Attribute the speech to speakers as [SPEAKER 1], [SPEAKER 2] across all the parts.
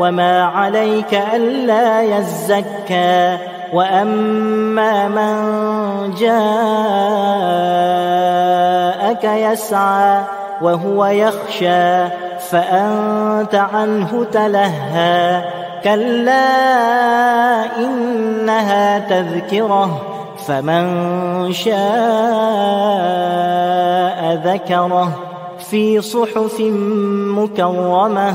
[SPEAKER 1] وما عليك ألا يزكى وأما من جاءك يسعى وهو يخشى فأنت عنه تلهى كلا إنها تذكرة فمن شاء ذكره في صحف مكرمة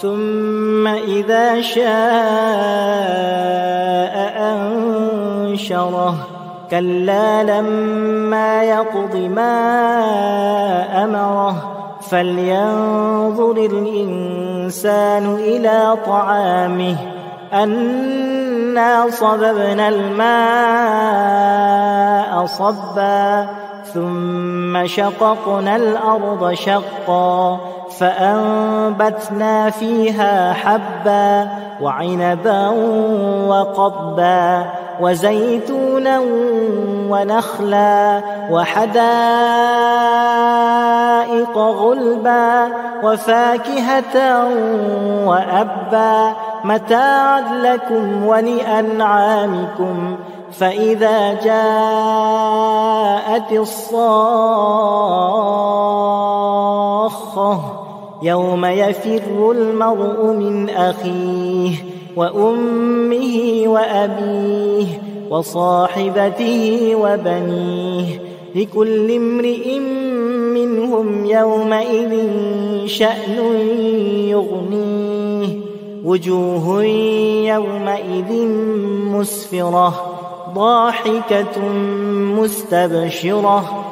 [SPEAKER 1] ثم إذا شاء أنشره. كلا لما يقض ما أمره. فلينظر الإنسان إلى طعامه. أنا صببنا الماء صبا. ثم شققنا الأرض شقا. فأنبتنا فيها حبا وعنبا وقضبا وزيتونا ونخلا وحدائق غلبا وفاكهة وأبا متاعا لكم ولأنعامكم فإذا جاءت الصاخة يوم يفر المرء من أخيه وأمه وأبيه وصاحبته وبنيه لكل امرئ منهم يومئذ شأن يغنيه وجوه يومئذ مسفرة ضاحكة مستبشرة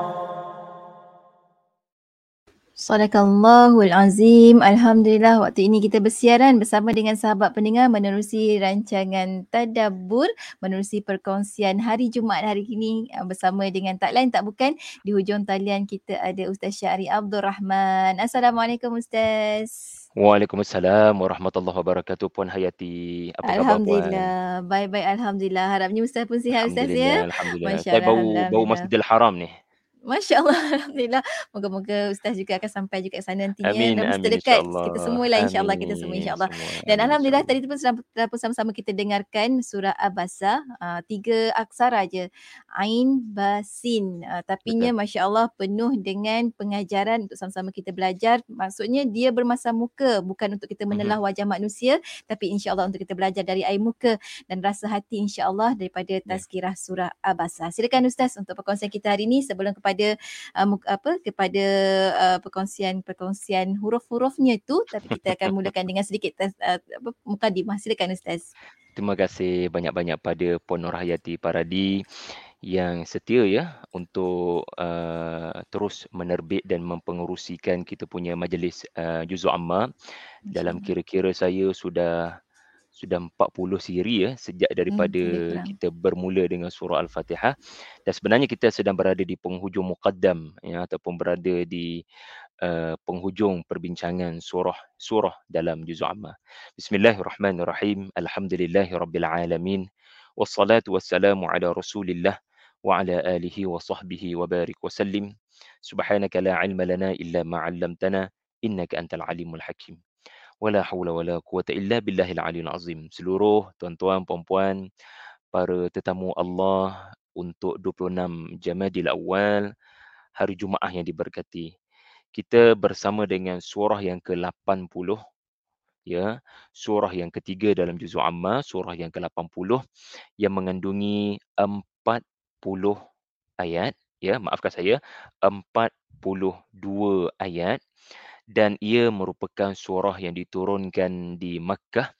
[SPEAKER 2] Sadaqallahul Azim. Alhamdulillah waktu ini kita bersiaran bersama dengan sahabat pendengar menerusi rancangan Tadabbur, menerusi perkongsian hari Jumaat hari ini uh, bersama dengan tak lain tak bukan di hujung talian kita ada Ustaz Syahri Abdul Rahman. Assalamualaikum Ustaz.
[SPEAKER 3] Waalaikumsalam warahmatullahi wabarakatuh Puan Hayati.
[SPEAKER 2] Apa Alhamdulillah. Baik-baik Alhamdulillah. Harapnya Ustaz pun sihat Ustaz ya.
[SPEAKER 3] Alhamdulillah. Saya bau, bau Masjidil Haram ni.
[SPEAKER 2] Masya Allah, Alhamdulillah. Moga-moga Ustaz juga akan sampai juga ke sana nantinya.
[SPEAKER 3] Amin,
[SPEAKER 2] Dan terdekat
[SPEAKER 3] insyaAllah.
[SPEAKER 2] kita semua lah insyaAllah kita semua
[SPEAKER 3] Amin,
[SPEAKER 2] insyaAllah.
[SPEAKER 3] semua.
[SPEAKER 2] Dan
[SPEAKER 3] Amin,
[SPEAKER 2] Alhamdulillah tadi tu pun sudah sudah pun sama-sama kita dengarkan surah Abasa. Uh, tiga aksara je. Ain, Basin. Uh, tapinya Masya Allah penuh dengan pengajaran untuk sama-sama kita belajar. Maksudnya dia bermasa muka. Bukan untuk kita menelah
[SPEAKER 3] Mhm.
[SPEAKER 2] wajah manusia. Tapi insyaAllah untuk kita belajar dari air muka. Dan rasa hati insyaAllah daripada
[SPEAKER 3] Ya.
[SPEAKER 2] tazkirah surah Abasa. Silakan Ustaz untuk perkongsian kita hari ini sebelum kepada uh, mu- apa kepada uh, perkongsian-perkongsian huruf-hurufnya itu tapi kita akan mulakan dengan sedikit tes, uh, apa mukadimah. Silakan ustaz.
[SPEAKER 3] Terima kasih banyak-banyak pada Puan Nur Hayati Paradi yang setia ya untuk uh, terus menerbit dan mempengerusikan kita punya majlis uh, Juzul Amma dalam kira-kira saya sudah sudah 40 siri ya sejak daripada
[SPEAKER 2] kurang.
[SPEAKER 3] kita bermula dengan surah Al-Fatihah dan sebenarnya kita sedang berada di penghujung muqaddam ya ataupun berada di uh, penghujung perbincangan surah surah dalam juz amma. Bismillahirrahmanirrahim. Alhamdulillahirabbil alamin. Wassalatu wassalamu ala Rasulillah wa ala alihi wa sahbihi wa barik wa sallim. Subhanaka la ilma lana illa ma 'allamtana innaka antal alimul hakim. Wala haula wala quwata illa billahil aliyil azim. Seluruh tuan-tuan, puan-puan, para tetamu Allah untuk 26 Jamadil Awal, hari Jumaat yang diberkati. Kita bersama dengan surah yang ke-80 ya, surah yang ketiga dalam juzuk amma, surah yang ke-80 yang mengandungi 40 ayat ya, maafkan saya, 42 ayat dan ia merupakan surah yang diturunkan di Makkah.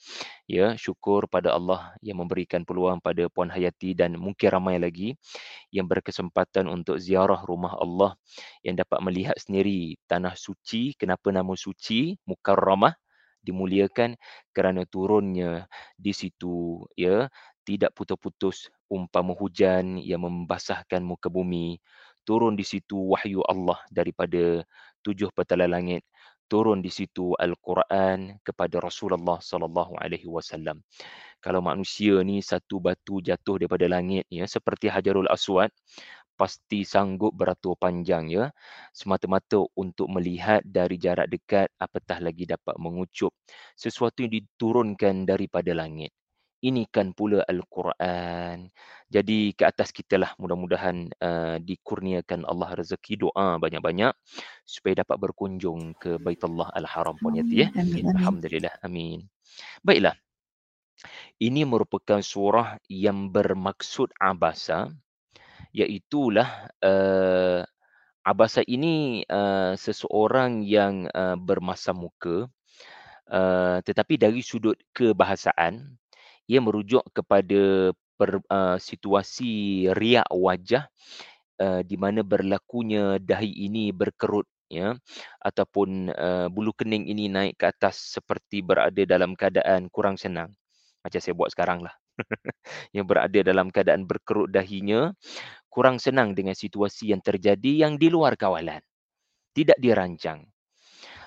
[SPEAKER 3] Ya syukur pada Allah yang memberikan peluang pada puan Hayati dan mungkin ramai lagi yang berkesempatan untuk ziarah rumah Allah yang dapat melihat sendiri tanah suci kenapa nama suci mukarramah dimuliakan kerana turunnya di situ ya. Tidak putus-putus umpama hujan yang membasahkan muka bumi turun di situ wahyu Allah daripada tujuh petala langit turun di situ al-Quran kepada Rasulullah sallallahu alaihi wasallam. Kalau manusia ni satu batu jatuh daripada langit ya seperti Hajarul Aswad pasti sanggup beratur panjang ya semata-mata untuk melihat dari jarak dekat apatah lagi dapat mengucup sesuatu yang diturunkan daripada langit ini kan pula Al-Quran. Jadi ke atas kita lah mudah-mudahan uh, dikurniakan Allah rezeki doa banyak-banyak supaya dapat berkunjung ke Baitullah Al-Haram pun ya. Alhamdulillah. Amin. Baiklah. Ini merupakan surah yang bermaksud abasa iaitulah uh, abasa ini uh, seseorang yang uh, bermasa muka uh, tetapi dari sudut kebahasaan ia merujuk kepada per, uh, situasi riak wajah uh, di mana berlakunya dahi ini berkerut ya ataupun uh, bulu kening ini naik ke atas seperti berada dalam keadaan kurang senang. Macam saya buat sekarang lah yang berada dalam keadaan berkerut dahinya kurang senang dengan situasi yang terjadi yang di luar kawalan. Tidak dirancang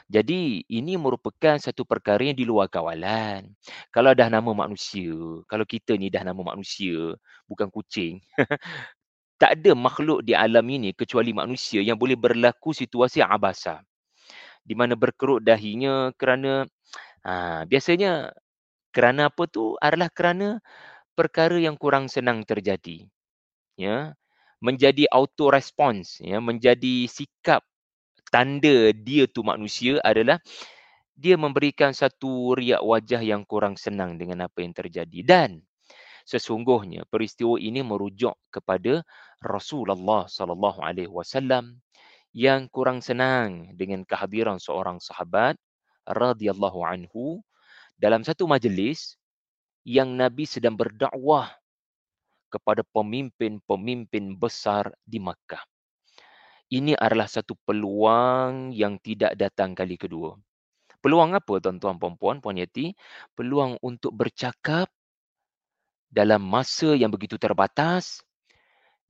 [SPEAKER 3] jadi ini merupakan satu perkara yang di luar kawalan. Kalau dah nama manusia, kalau kita ni dah nama manusia, bukan kucing. tak ada makhluk di alam ini kecuali manusia yang boleh berlaku situasi abasa. Di mana berkerut dahinya kerana ha, biasanya kerana apa tu adalah kerana perkara yang kurang senang terjadi. Ya, menjadi auto response ya, menjadi sikap tanda dia tu manusia adalah dia memberikan satu riak wajah yang kurang senang dengan apa yang terjadi. Dan sesungguhnya peristiwa ini merujuk kepada Rasulullah sallallahu alaihi wasallam yang kurang senang dengan kehadiran seorang sahabat radhiyallahu anhu dalam satu majlis yang Nabi sedang berdakwah kepada pemimpin-pemimpin besar di Makkah ini adalah satu peluang yang tidak datang kali kedua. Peluang apa tuan-tuan puan-puan, puan Yati? Peluang untuk bercakap dalam masa yang begitu terbatas,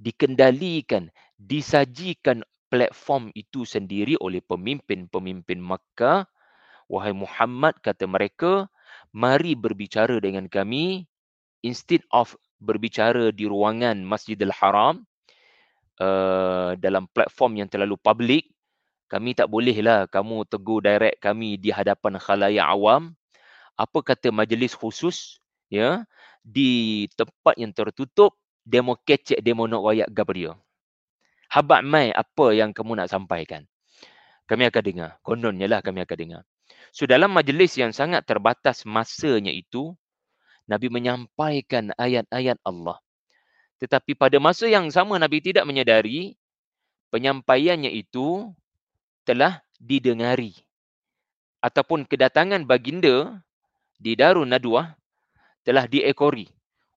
[SPEAKER 3] dikendalikan, disajikan platform itu sendiri oleh pemimpin-pemimpin Makkah. Wahai Muhammad, kata mereka, mari berbicara dengan kami instead of berbicara di ruangan Masjidil Haram, uh, dalam platform yang terlalu public, kami tak bolehlah kamu tegur direct kami di hadapan khalayak awam. Apa kata majlis khusus ya di tempat yang tertutup demo kecek demo nak wayak Gabriel. Habak mai apa yang kamu nak sampaikan. Kami akan dengar. Kononnya lah kami akan dengar. So dalam majlis yang sangat terbatas masanya itu, Nabi menyampaikan ayat-ayat Allah. Tetapi pada masa yang sama Nabi tidak menyadari penyampaiannya itu telah didengari. Ataupun kedatangan baginda di Darun Nadwah telah diekori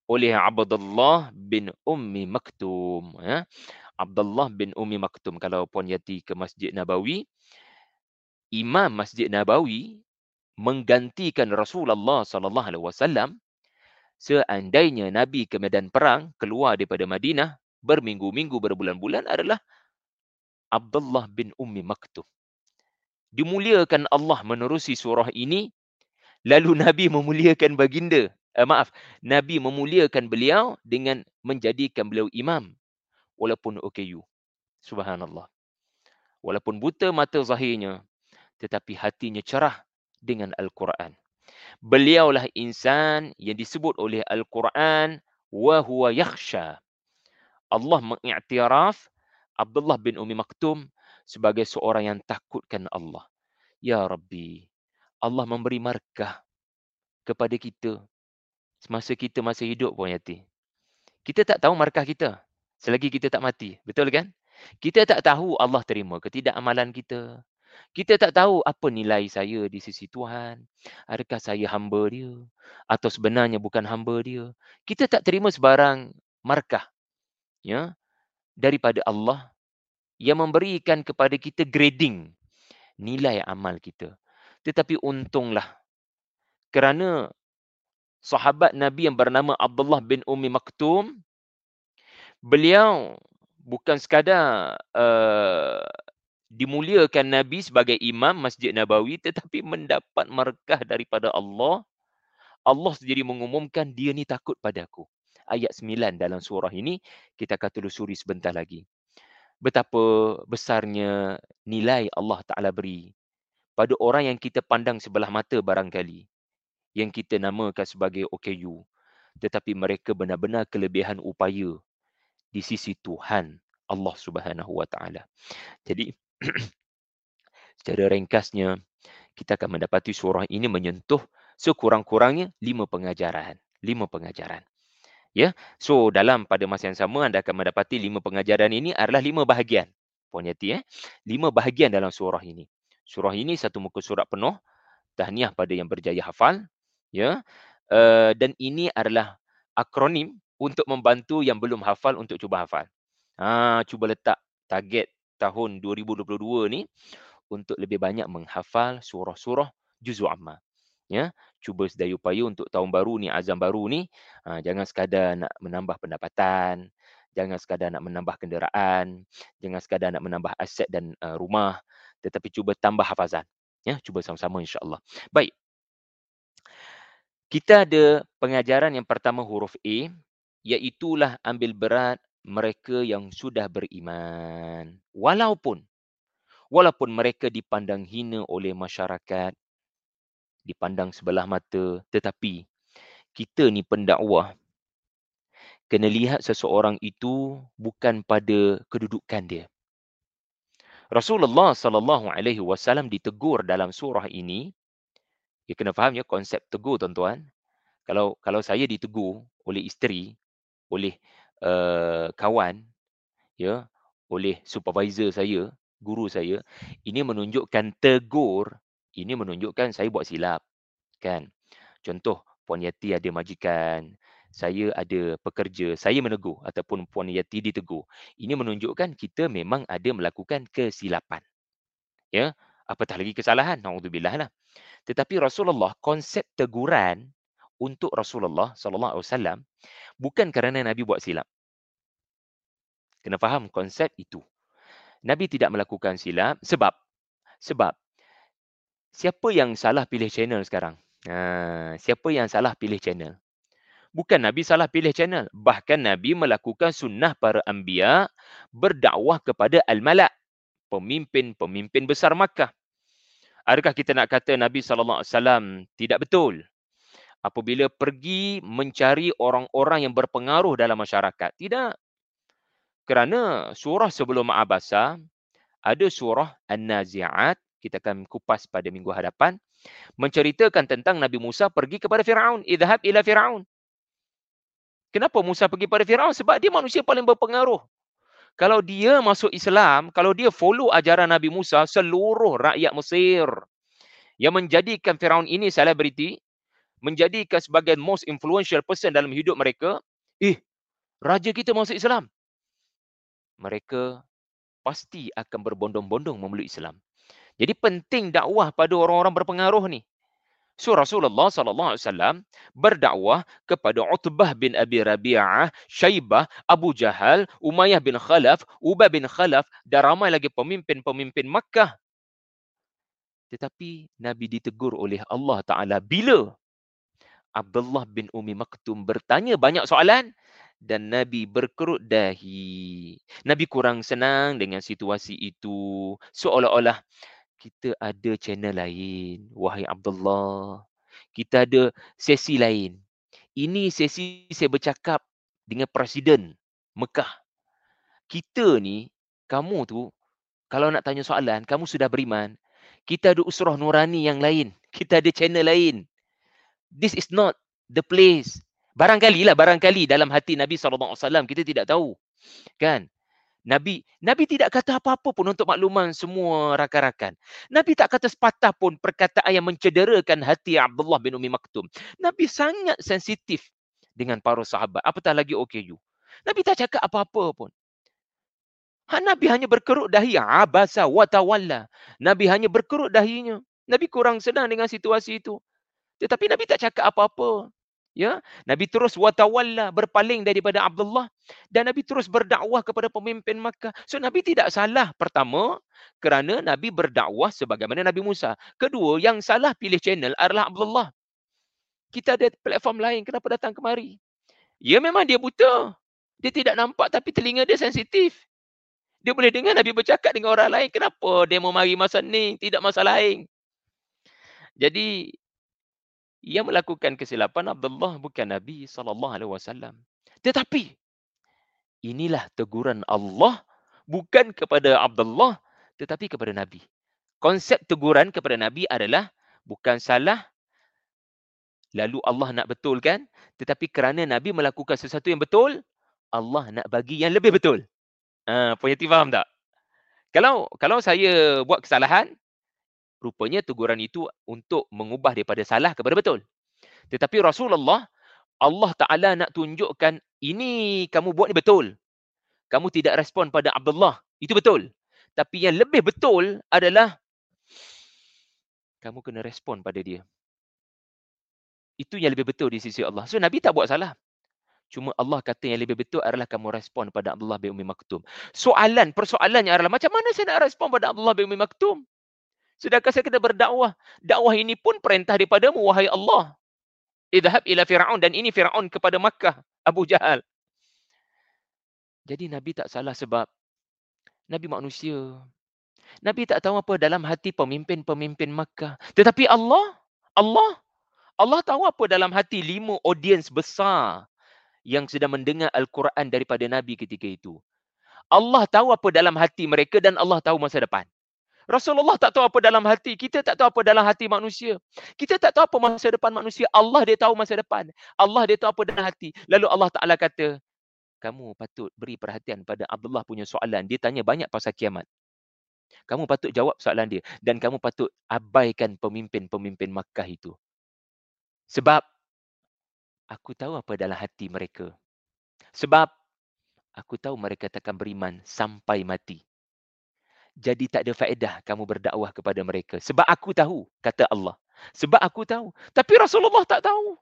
[SPEAKER 3] oleh Abdullah bin Ummi Maktum. Ya. Abdullah bin Ummi Maktum. Kalau Puan Yati ke Masjid Nabawi, Imam Masjid Nabawi menggantikan Rasulullah sallallahu alaihi wasallam seandainya Nabi ke medan perang keluar daripada Madinah berminggu-minggu berbulan-bulan adalah Abdullah bin Ummi Maktum. Dimuliakan Allah menerusi surah ini lalu Nabi memuliakan baginda. Eh, maaf, Nabi memuliakan beliau dengan menjadikan beliau imam walaupun OKU. Subhanallah. Walaupun buta mata zahirnya tetapi hatinya cerah dengan Al-Quran beliaulah insan yang disebut oleh Al-Quran wa huwa yakhsha. Allah mengiktiraf Abdullah bin Umi Maktum sebagai seorang yang takutkan Allah. Ya Rabbi, Allah memberi markah kepada kita semasa kita masih hidup pun yati. Kita tak tahu markah kita selagi kita tak mati. Betul kan? Kita tak tahu Allah terima ke tidak amalan kita. Kita tak tahu apa nilai saya di sisi Tuhan. Adakah saya hamba dia? Atau sebenarnya bukan hamba dia? Kita tak terima sebarang markah ya, daripada Allah yang memberikan kepada kita grading nilai amal kita. Tetapi untunglah kerana sahabat Nabi yang bernama Abdullah bin Umi Maktum beliau bukan sekadar uh, dimuliakan Nabi sebagai imam Masjid Nabawi tetapi mendapat markah daripada Allah. Allah sendiri mengumumkan dia ni takut padaku. Ayat 9 dalam surah ini kita akan telusuri sebentar lagi. Betapa besarnya nilai Allah Ta'ala beri pada orang yang kita pandang sebelah mata barangkali. Yang kita namakan sebagai OKU. Tetapi mereka benar-benar kelebihan upaya di sisi Tuhan Allah Subhanahu Wa Ta'ala. Jadi Secara ringkasnya, kita akan mendapati surah ini menyentuh sekurang-kurangnya lima pengajaran. Lima pengajaran. Ya, so dalam pada masa yang sama anda akan mendapati lima pengajaran ini adalah lima bahagian. Puan Yati, eh? lima bahagian dalam surah ini. Surah ini satu muka surat penuh. Tahniah pada yang berjaya hafal. Ya, uh, dan ini adalah akronim untuk membantu yang belum hafal untuk cuba hafal. Ha, cuba letak target tahun 2022 ni untuk lebih banyak menghafal surah-surah juzul amma. Ya, cuba sedaya upaya untuk tahun baru ni, azam baru ni, ha, jangan sekadar nak menambah pendapatan, jangan sekadar nak menambah kenderaan, jangan sekadar nak menambah aset dan uh, rumah, tetapi cuba tambah hafazan. Ya, cuba sama-sama insya-Allah. Baik. Kita ada pengajaran yang pertama huruf A, iaitu ambil berat mereka yang sudah beriman. Walaupun walaupun mereka dipandang hina oleh masyarakat dipandang sebelah mata tetapi kita ni pendakwah kena lihat seseorang itu bukan pada kedudukan dia. Rasulullah sallallahu alaihi wasallam ditegur dalam surah ini. Ya kena faham ya konsep tegur tuan-tuan. Kalau kalau saya ditegur oleh isteri oleh uh, kawan ya oleh supervisor saya guru saya ini menunjukkan tegur ini menunjukkan saya buat silap kan? Contoh puan yati ada majikan saya ada pekerja saya menegur ataupun puan yati ditegur. Ini menunjukkan kita memang ada melakukan kesilapan ya? Apatah lagi kesalahan naudzubillah lah. Tetapi Rasulullah konsep teguran untuk Rasulullah sallallahu alaihi wasallam bukan kerana Nabi buat silap. Kena faham konsep itu. Nabi tidak melakukan silap sebab sebab siapa yang salah pilih channel sekarang? Ha, siapa yang salah pilih channel? Bukan Nabi salah pilih channel. Bahkan Nabi melakukan sunnah para anbiya berdakwah kepada al-malak, pemimpin-pemimpin besar Makkah. Adakah kita nak kata Nabi wasallam tidak betul? Apabila pergi mencari orang-orang yang berpengaruh dalam masyarakat. Tidak. Kerana surah sebelum Abasa ada surah An-Nazi'at, kita akan kupas pada minggu hadapan, menceritakan tentang Nabi Musa pergi kepada Firaun, idhab ila Firaun. Kenapa Musa pergi pada Firaun? Sebab dia manusia paling berpengaruh. Kalau dia masuk Islam, kalau dia follow ajaran Nabi Musa, seluruh rakyat Mesir yang menjadikan Firaun ini selebriti, menjadikan sebagai most influential person dalam hidup mereka, eh, raja kita masuk Islam. Mereka pasti akan berbondong-bondong memeluk Islam. Jadi penting dakwah pada orang-orang berpengaruh ni. So Rasulullah sallallahu alaihi wasallam berdakwah kepada Utbah bin Abi Rabi'ah, Syaibah, Abu Jahal, Umayyah bin Khalaf, Ubay bin Khalaf dan ramai lagi pemimpin-pemimpin Makkah. Tetapi Nabi ditegur oleh Allah Taala bila Abdullah bin Umi Maktum bertanya banyak soalan dan Nabi berkerut dahi. Nabi kurang senang dengan situasi itu. Seolah-olah kita ada channel lain. Wahai Abdullah. Kita ada sesi lain. Ini sesi saya bercakap dengan presiden Mekah. Kita ni, kamu tu, kalau nak tanya soalan, kamu sudah beriman, kita ada usrah nurani yang lain. Kita ada channel lain. This is not the place. Barangkali lah, barangkali dalam hati Nabi SAW, kita tidak tahu. Kan? Nabi Nabi tidak kata apa-apa pun untuk makluman semua rakan-rakan. Nabi tak kata sepatah pun perkataan yang mencederakan hati Abdullah bin Umi Maktum. Nabi sangat sensitif dengan para sahabat. Apatah lagi OKU. Nabi tak cakap apa-apa pun. Ha, Nabi hanya berkerut dahi. Abasa wa tawalla. Nabi hanya berkerut dahinya. Nabi kurang sedang dengan situasi itu. Tetapi Nabi tak cakap apa-apa. Ya, Nabi terus watawalla berpaling daripada Abdullah dan Nabi terus berdakwah kepada pemimpin Makkah. So Nabi tidak salah pertama kerana Nabi berdakwah sebagaimana Nabi Musa. Kedua, yang salah pilih channel adalah Abdullah. Kita ada platform lain kenapa datang kemari? Ya memang dia buta. Dia tidak nampak tapi telinga dia sensitif. Dia boleh dengar Nabi bercakap dengan orang lain. Kenapa dia mau mari masa ni? Tidak masa lain. Jadi yang melakukan kesilapan Abdullah bukan Nabi sallallahu alaihi wasallam. Tetapi inilah teguran Allah bukan kepada Abdullah tetapi kepada Nabi. Konsep teguran kepada Nabi adalah bukan salah lalu Allah nak betulkan tetapi kerana Nabi melakukan sesuatu yang betul Allah nak bagi yang lebih betul. Ah, uh, faham tak? Kalau kalau saya buat kesalahan, rupanya teguran itu untuk mengubah daripada salah kepada betul. Tetapi Rasulullah, Allah Ta'ala nak tunjukkan ini kamu buat ni betul. Kamu tidak respon pada Abdullah. Itu betul. Tapi yang lebih betul adalah kamu kena respon pada dia. Itu yang lebih betul di sisi Allah. So Nabi tak buat salah. Cuma Allah kata yang lebih betul adalah kamu respon pada Abdullah bin Umi Maktum. Soalan, persoalannya adalah macam mana saya nak respon pada Abdullah bin Umi Maktum? Sedangkan saya kena berdakwah. Dakwah ini pun perintah daripadamu, wahai Allah. Idhab ila Fir'aun. Dan ini Fir'aun kepada Makkah. Abu Jahal. Jadi Nabi tak salah sebab Nabi manusia. Nabi tak tahu apa dalam hati pemimpin-pemimpin Makkah. Tetapi Allah, Allah, Allah tahu apa dalam hati lima audiens besar yang sedang mendengar Al-Quran daripada Nabi ketika itu. Allah tahu apa dalam hati mereka dan Allah tahu masa depan. Rasulullah tak tahu apa dalam hati. Kita tak tahu apa dalam hati manusia. Kita tak tahu apa masa depan manusia. Allah dia tahu masa depan. Allah dia tahu apa dalam hati. Lalu Allah Ta'ala kata, kamu patut beri perhatian pada Abdullah punya soalan. Dia tanya banyak pasal kiamat. Kamu patut jawab soalan dia. Dan kamu patut abaikan pemimpin-pemimpin Makkah itu. Sebab aku tahu apa dalam hati mereka. Sebab aku tahu mereka takkan beriman sampai mati jadi tak ada faedah kamu berdakwah kepada mereka. Sebab aku tahu, kata Allah. Sebab aku tahu. Tapi Rasulullah tak tahu.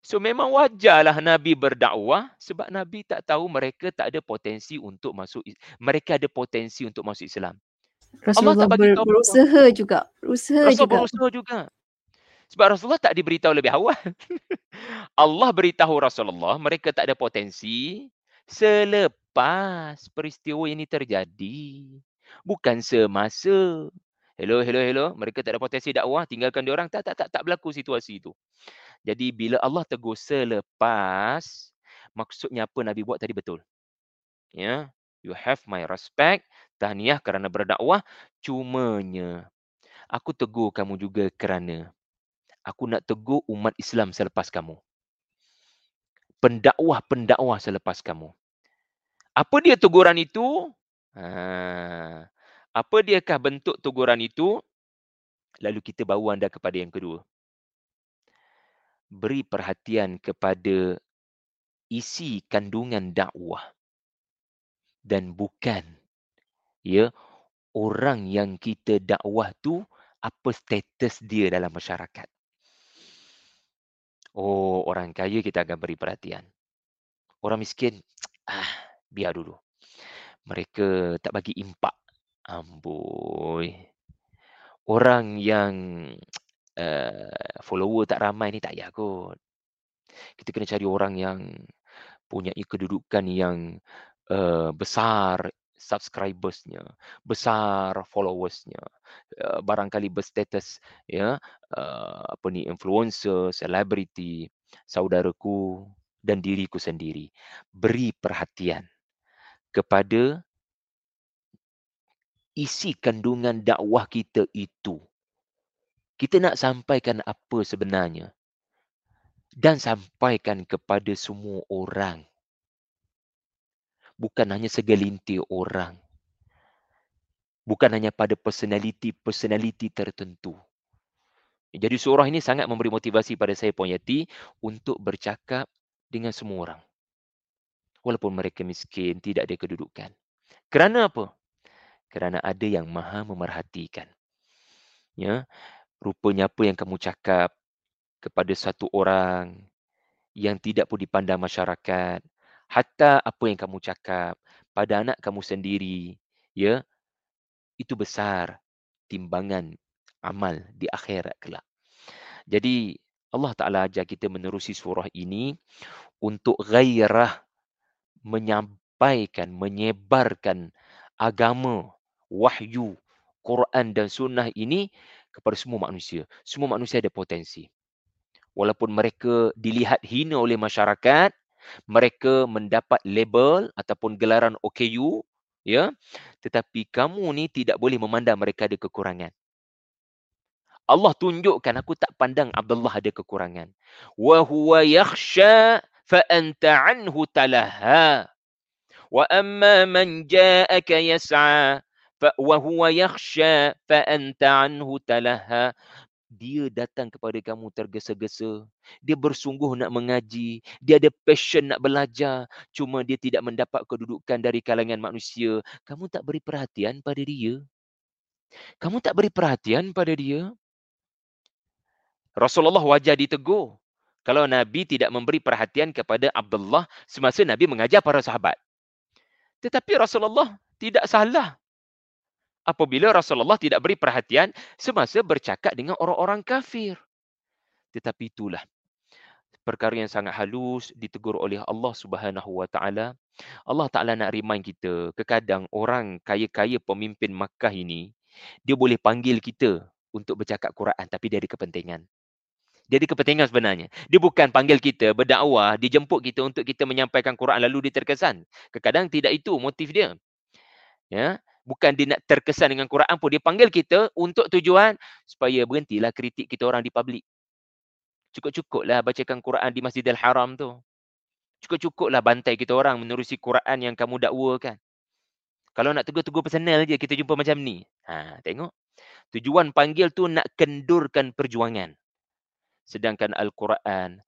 [SPEAKER 3] So memang wajarlah Nabi berdakwah sebab Nabi tak tahu mereka tak ada potensi untuk masuk mereka ada potensi untuk masuk Islam.
[SPEAKER 2] Rasulullah Allah tak bagi ber, berusaha juga. Berusaha
[SPEAKER 3] Rasul juga. berusaha juga. Sebab Rasulullah tak diberitahu lebih awal. Allah beritahu Rasulullah mereka tak ada potensi selepas selepas peristiwa ini terjadi. Bukan semasa. Hello, hello, hello. Mereka tak ada potensi dakwah. Tinggalkan dia orang. Tak, tak, tak, tak berlaku situasi itu. Jadi bila Allah tegur selepas, maksudnya apa Nabi buat tadi betul. Ya, yeah. You have my respect. Tahniah kerana berdakwah. Cumanya, aku tegur kamu juga kerana aku nak tegur umat Islam selepas kamu. Pendakwah-pendakwah selepas kamu. Apa dia teguran itu? Ha. Apa diakah bentuk teguran itu? Lalu kita bawa anda kepada yang kedua. Beri perhatian kepada isi kandungan dakwah. Dan bukan ya orang yang kita dakwah tu apa status dia dalam masyarakat. Oh, orang kaya kita akan beri perhatian. Orang miskin, ah, biar dulu. Mereka tak bagi impak. Amboi. Orang yang uh, follower tak ramai ni tak payah kot. Kita kena cari orang yang punya kedudukan yang uh, besar subscribersnya, besar followersnya, uh, barangkali berstatus ya uh, apa ni influencer, selebriti, saudaraku dan diriku sendiri. Beri perhatian kepada isi kandungan dakwah kita itu. Kita nak sampaikan apa sebenarnya? Dan sampaikan kepada semua orang. Bukan hanya segelintir orang. Bukan hanya pada personaliti-personaliti tertentu. Jadi surah ini sangat memberi motivasi pada saya Puan Yati untuk bercakap dengan semua orang. Walaupun mereka miskin, tidak ada kedudukan. Kerana apa? Kerana ada yang maha memerhatikan. Ya, rupanya apa yang kamu cakap kepada satu orang yang tidak pun dipandang masyarakat, hatta apa yang kamu cakap pada anak kamu sendiri, ya, itu besar timbangan amal di akhirat kelak. Jadi Allah Ta'ala ajar kita menerusi surah ini untuk gairah menyampaikan, menyebarkan agama, wahyu, Quran dan sunnah ini kepada semua manusia. Semua manusia ada potensi. Walaupun mereka dilihat hina oleh masyarakat, mereka mendapat label ataupun gelaran OKU, ya, tetapi kamu ni tidak boleh memandang mereka ada kekurangan. Allah tunjukkan aku tak pandang Abdullah ada kekurangan. Wa huwa yakhsha فأنت عنه تلهى وأما من wa يسعى وهو Fa anta anhu تلهى dia datang kepada kamu tergesa-gesa. Dia bersungguh nak mengaji. Dia ada passion nak belajar. Cuma dia tidak mendapat kedudukan dari kalangan manusia. Kamu tak beri perhatian pada dia. Kamu tak beri perhatian pada dia. Rasulullah wajah ditegur. Kalau Nabi tidak memberi perhatian kepada Abdullah semasa Nabi mengajar para sahabat. Tetapi Rasulullah tidak salah apabila Rasulullah tidak beri perhatian semasa bercakap dengan orang-orang kafir. Tetapi itulah perkara yang sangat halus ditegur oleh Allah Subhanahu Wa Taala. Allah Taala nak remind kita, kekadang orang kaya-kaya pemimpin Makkah ini, dia boleh panggil kita untuk bercakap Quran tapi dia ada kepentingan. Ada kepentingan sebenarnya. Dia bukan panggil kita berdakwah, dia jemput kita untuk kita menyampaikan Quran lalu dia terkesan. Kekadang tidak itu motif dia. Ya, bukan dia nak terkesan dengan Quran pun dia panggil kita untuk tujuan supaya berhentilah kritik kita orang di publik. Cukup-cukuplah bacakan Quran di Masjidil Haram tu. Cukup-cukuplah bantai kita orang menerusi Quran yang kamu dakwakan. Kalau nak tegur-tegur personal je kita jumpa macam ni. Ha, tengok. Tujuan panggil tu nak kendurkan perjuangan. Sedangkan Al-Quran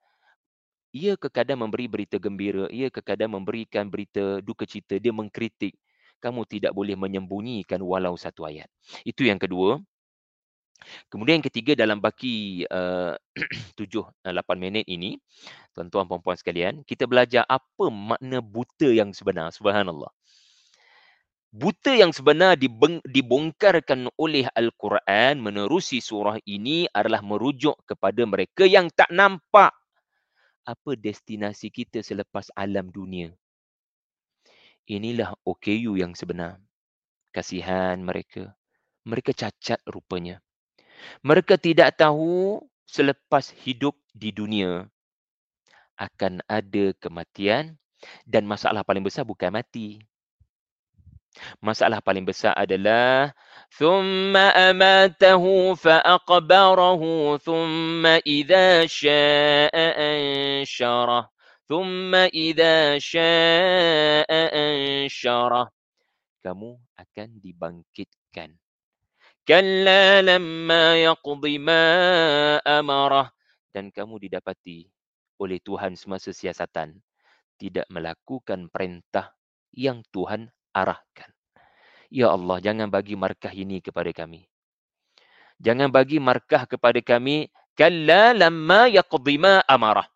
[SPEAKER 3] ia kekadang memberi berita gembira, ia kekadang memberikan berita duka cita, dia mengkritik kamu tidak boleh menyembunyikan walau satu ayat. Itu yang kedua. Kemudian yang ketiga dalam baki tujuh, uh, lapan minit ini, tuan-tuan puan-puan sekalian, kita belajar apa makna buta yang sebenar. Subhanallah. Buta yang sebenar dibongkarkan oleh Al-Quran menerusi surah ini adalah merujuk kepada mereka yang tak nampak apa destinasi kita selepas alam dunia inilah OKU yang sebenar. Kasihan mereka. Mereka cacat rupanya. Mereka tidak tahu selepas hidup di dunia akan ada kematian dan masalah paling besar bukan mati. Masalah paling besar adalah ثم أماته فأقبره ثم إذا شاء أنشره ثم إذا شاء أنشره kamu akan dibangkitkan kalla lamma yaqdi ma amarah dan kamu didapati oleh Tuhan semasa siasatan tidak melakukan perintah yang Tuhan arahkan ya Allah jangan bagi markah ini kepada kami jangan bagi markah kepada kami kalla lamma yaqdi ma amarah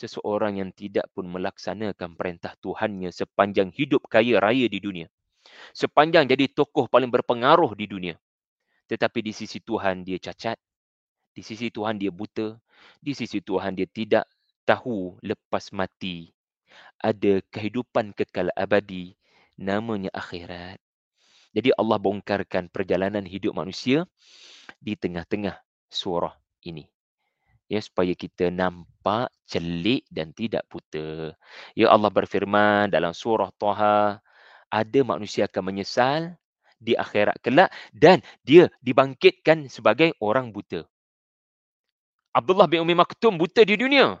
[SPEAKER 3] seseorang yang tidak pun melaksanakan perintah Tuhannya sepanjang hidup kaya raya di dunia. Sepanjang jadi tokoh paling berpengaruh di dunia. Tetapi di sisi Tuhan dia cacat. Di sisi Tuhan dia buta. Di sisi Tuhan dia tidak tahu lepas mati. Ada kehidupan kekal abadi. Namanya akhirat. Jadi Allah bongkarkan perjalanan hidup manusia di tengah-tengah surah ini. ya supaya kita nampak celik dan tidak buta. Ya Allah berfirman dalam surah Taha, ada manusia akan menyesal di akhirat kelak dan dia dibangkitkan sebagai orang buta. Abdullah bin Umi Maktum buta di dunia.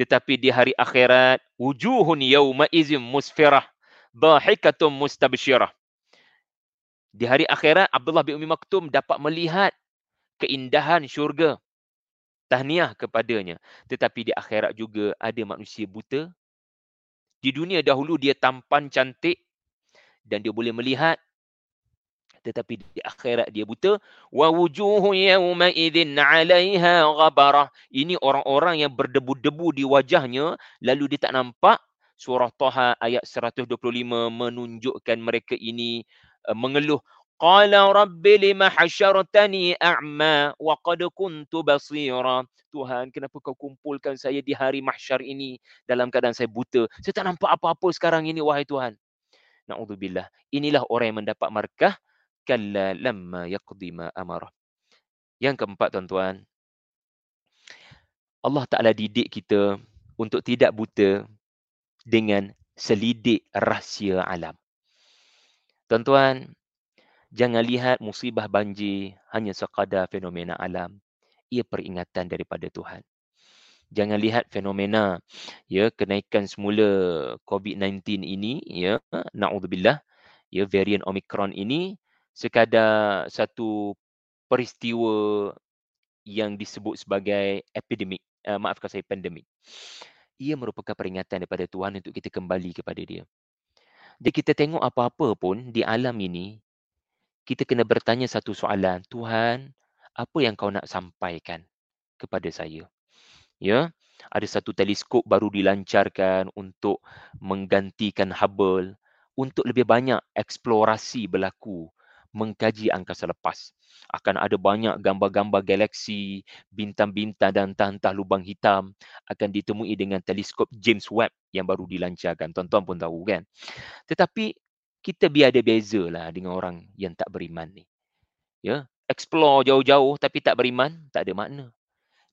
[SPEAKER 3] Tetapi di hari akhirat, wujuhun yawma izim musfirah, dahikatum mustabshirah. Di hari akhirat, Abdullah bin Umi Maktum dapat melihat keindahan syurga tahniah kepadanya. Tetapi di akhirat juga ada manusia buta. Di dunia dahulu dia tampan cantik dan dia boleh melihat tetapi di akhirat dia buta wa wujuhu yawma idzin 'alaiha ghabarah ini orang-orang yang berdebu-debu di wajahnya lalu dia tak nampak surah Taha ayat 125 menunjukkan mereka ini uh, mengeluh Qala rabbi lima hasyartani a'ma wa qad kuntu basira. Tuhan, kenapa kau kumpulkan saya di hari mahsyar ini dalam keadaan saya buta? Saya tak nampak apa-apa sekarang ini, wahai Tuhan. Na'udzubillah. Inilah orang yang mendapat markah. Kalla lamma yaqdi ma amarah. Yang keempat, tuan-tuan. Allah Ta'ala didik kita untuk tidak buta dengan selidik rahsia alam. Tuan-tuan, Jangan lihat musibah banjir hanya sekadar fenomena alam. Ia peringatan daripada Tuhan. Jangan lihat fenomena ya kenaikan semula COVID-19 ini ya naudzubillah ya varian Omicron ini sekadar satu peristiwa yang disebut sebagai epidemik uh, maafkan saya pandemik. Ia merupakan peringatan daripada Tuhan untuk kita kembali kepada dia. Jadi kita tengok apa-apa pun di alam ini kita kena bertanya satu soalan. Tuhan, apa yang kau nak sampaikan kepada saya? Ya, ada satu teleskop baru dilancarkan untuk menggantikan Hubble untuk lebih banyak eksplorasi berlaku mengkaji angkasa lepas. Akan ada banyak gambar-gambar galaksi, bintang-bintang dan tantah lubang hitam akan ditemui dengan teleskop James Webb yang baru dilancarkan. Tuan-tuan pun tahu kan. Tetapi kita biar ada beza lah dengan orang yang tak beriman ni. Ya, explore jauh-jauh tapi tak beriman, tak ada makna.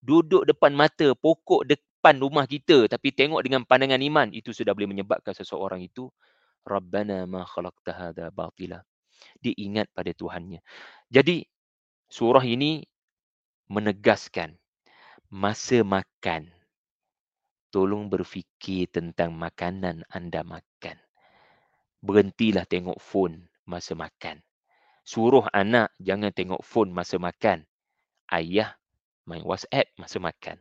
[SPEAKER 3] Duduk depan mata pokok depan rumah kita tapi tengok dengan pandangan iman, itu sudah boleh menyebabkan seseorang itu Rabbana ma khalaqta hadha batila. Dia ingat pada Tuhannya. Jadi surah ini menegaskan masa makan. Tolong berfikir tentang makanan anda makan berhentilah tengok phone masa makan. Suruh anak jangan tengok phone masa makan. Ayah main WhatsApp masa makan.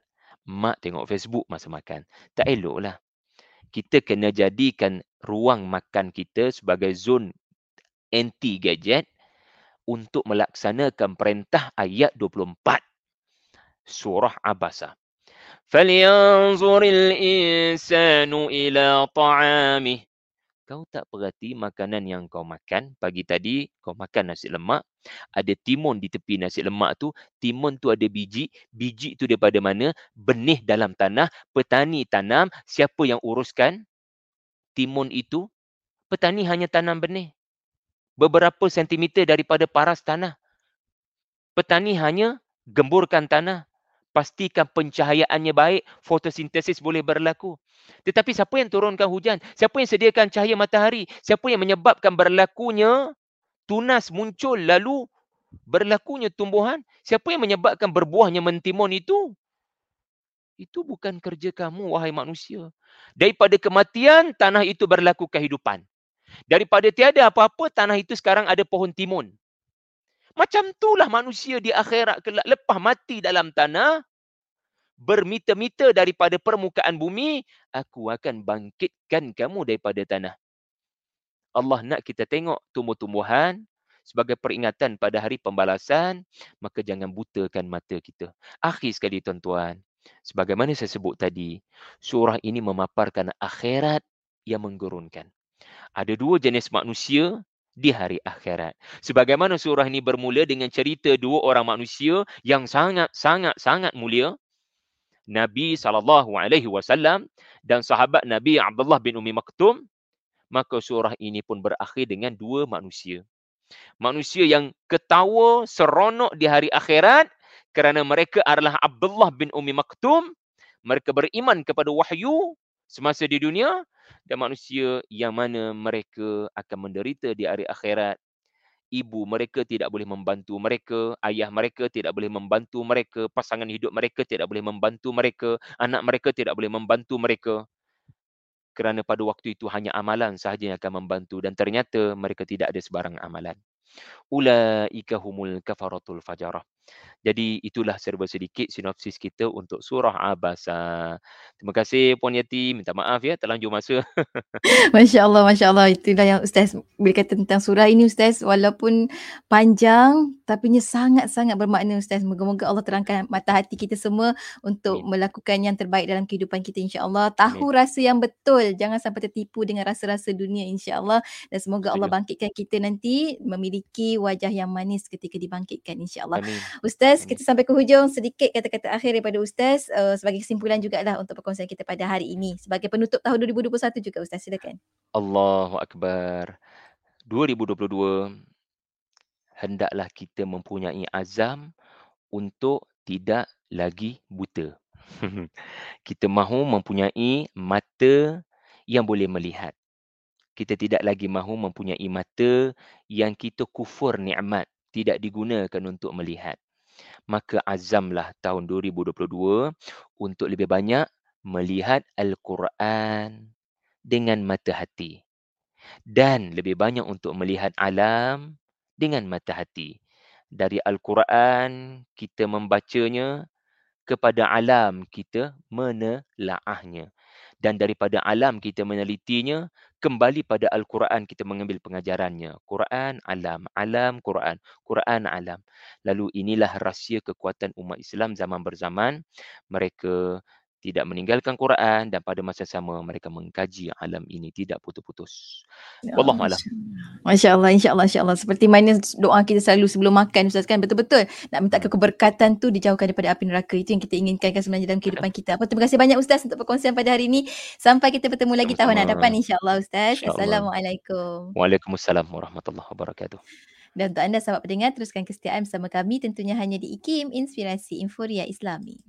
[SPEAKER 3] Mak tengok Facebook masa makan. Tak eloklah. Kita kena jadikan ruang makan kita sebagai zon anti gadget untuk melaksanakan perintah ayat 24 surah Abasa. فَلْيَنْظُرِ الْإِنسَانُ إِلَى طَعَامِهِ kau tak perhati makanan yang kau makan pagi tadi kau makan nasi lemak ada timun di tepi nasi lemak tu timun tu ada biji biji tu daripada mana benih dalam tanah petani tanam siapa yang uruskan timun itu petani hanya tanam benih beberapa sentimeter daripada paras tanah petani hanya gemburkan tanah pastikan pencahayaannya baik, fotosintesis boleh berlaku. Tetapi siapa yang turunkan hujan? Siapa yang sediakan cahaya matahari? Siapa yang menyebabkan berlakunya tunas muncul lalu berlakunya tumbuhan? Siapa yang menyebabkan berbuahnya mentimun itu? Itu bukan kerja kamu, wahai manusia. Daripada kematian, tanah itu berlaku kehidupan. Daripada tiada apa-apa, tanah itu sekarang ada pohon timun. Macam itulah manusia di akhirat kelak lepas mati dalam tanah bermita-mita daripada permukaan bumi aku akan bangkitkan kamu daripada tanah. Allah nak kita tengok tumbuh-tumbuhan sebagai peringatan pada hari pembalasan maka jangan butakan mata kita. Akhir sekali tuan-tuan, sebagaimana saya sebut tadi, surah ini memaparkan akhirat yang menggurunkan. Ada dua jenis manusia di hari akhirat. Sebagaimana surah ini bermula dengan cerita dua orang manusia yang sangat-sangat-sangat mulia. Nabi SAW dan sahabat Nabi Abdullah bin Umi Maktum. Maka surah ini pun berakhir dengan dua manusia. Manusia yang ketawa seronok di hari akhirat kerana mereka adalah Abdullah bin Umi Maktum. Mereka beriman kepada wahyu semasa di dunia dan manusia yang mana mereka akan menderita di hari akhirat ibu mereka tidak boleh membantu mereka, ayah mereka tidak boleh membantu mereka, pasangan hidup mereka tidak boleh membantu mereka, anak mereka tidak boleh membantu mereka. Kerana pada waktu itu hanya amalan sahaja yang akan membantu dan ternyata mereka tidak ada sebarang amalan. Ulaika humul kafaratul fajarah. Jadi itulah serba sedikit sinopsis kita untuk surah Abasa. Terima kasih Puan Yati. Minta maaf ya terlanjur masa.
[SPEAKER 2] Masya Allah, Masya Allah. Itulah yang Ustaz bila kata tentang surah ini Ustaz. Walaupun panjang tapi ia sangat-sangat bermakna Ustaz. Moga-moga Allah terangkan mata hati kita semua untuk Amin. melakukan yang terbaik dalam kehidupan kita insya Allah. Tahu Amin. rasa yang betul. Jangan sampai tertipu dengan rasa-rasa dunia insya Allah. Dan semoga Allah bangkitkan kita nanti memiliki wajah yang manis ketika dibangkitkan insya Allah. Ustaz Ustaz, kita sampai ke hujung sedikit kata-kata akhir daripada Ustaz uh, sebagai kesimpulan jugalah untuk perkongsian kita pada hari ini. Sebagai penutup tahun 2021 juga Ustaz, silakan.
[SPEAKER 3] Allahu Akbar. 2022, hendaklah kita mempunyai azam untuk tidak lagi buta. kita mahu mempunyai mata yang boleh melihat. Kita tidak lagi mahu mempunyai mata yang kita kufur nikmat, tidak digunakan untuk melihat maka azamlah tahun 2022 untuk lebih banyak melihat Al-Quran dengan mata hati dan lebih banyak untuk melihat alam dengan mata hati. Dari Al-Quran kita membacanya kepada alam kita menelaahnya dan daripada alam kita menelitinya kembali pada al-Quran kita mengambil pengajarannya. Quran alam alam Quran Quran alam. Lalu inilah rahsia kekuatan umat Islam zaman berzaman. Mereka tidak meninggalkan Quran dan pada masa sama mereka mengkaji alam ini tidak putus-putus. Ya, Wallahu alam.
[SPEAKER 2] Masya-Allah insya-Allah insya-Allah seperti mana doa kita selalu sebelum makan Ustaz kan betul-betul nak minta keberkatan tu dijauhkan daripada api neraka itu yang kita inginkan kan sebenarnya dalam kehidupan kita. Apa terima kasih banyak Ustaz untuk perkongsian pada hari ini. Sampai kita bertemu lagi Sama-sama. tahun hadapan insya-Allah Ustaz. Insya Assalamualaikum.
[SPEAKER 3] Waalaikumsalam warahmatullahi wabarakatuh.
[SPEAKER 2] Dan untuk anda sahabat pendengar teruskan kesetiaan bersama kami tentunya hanya di IKIM Inspirasi Inforia Islami.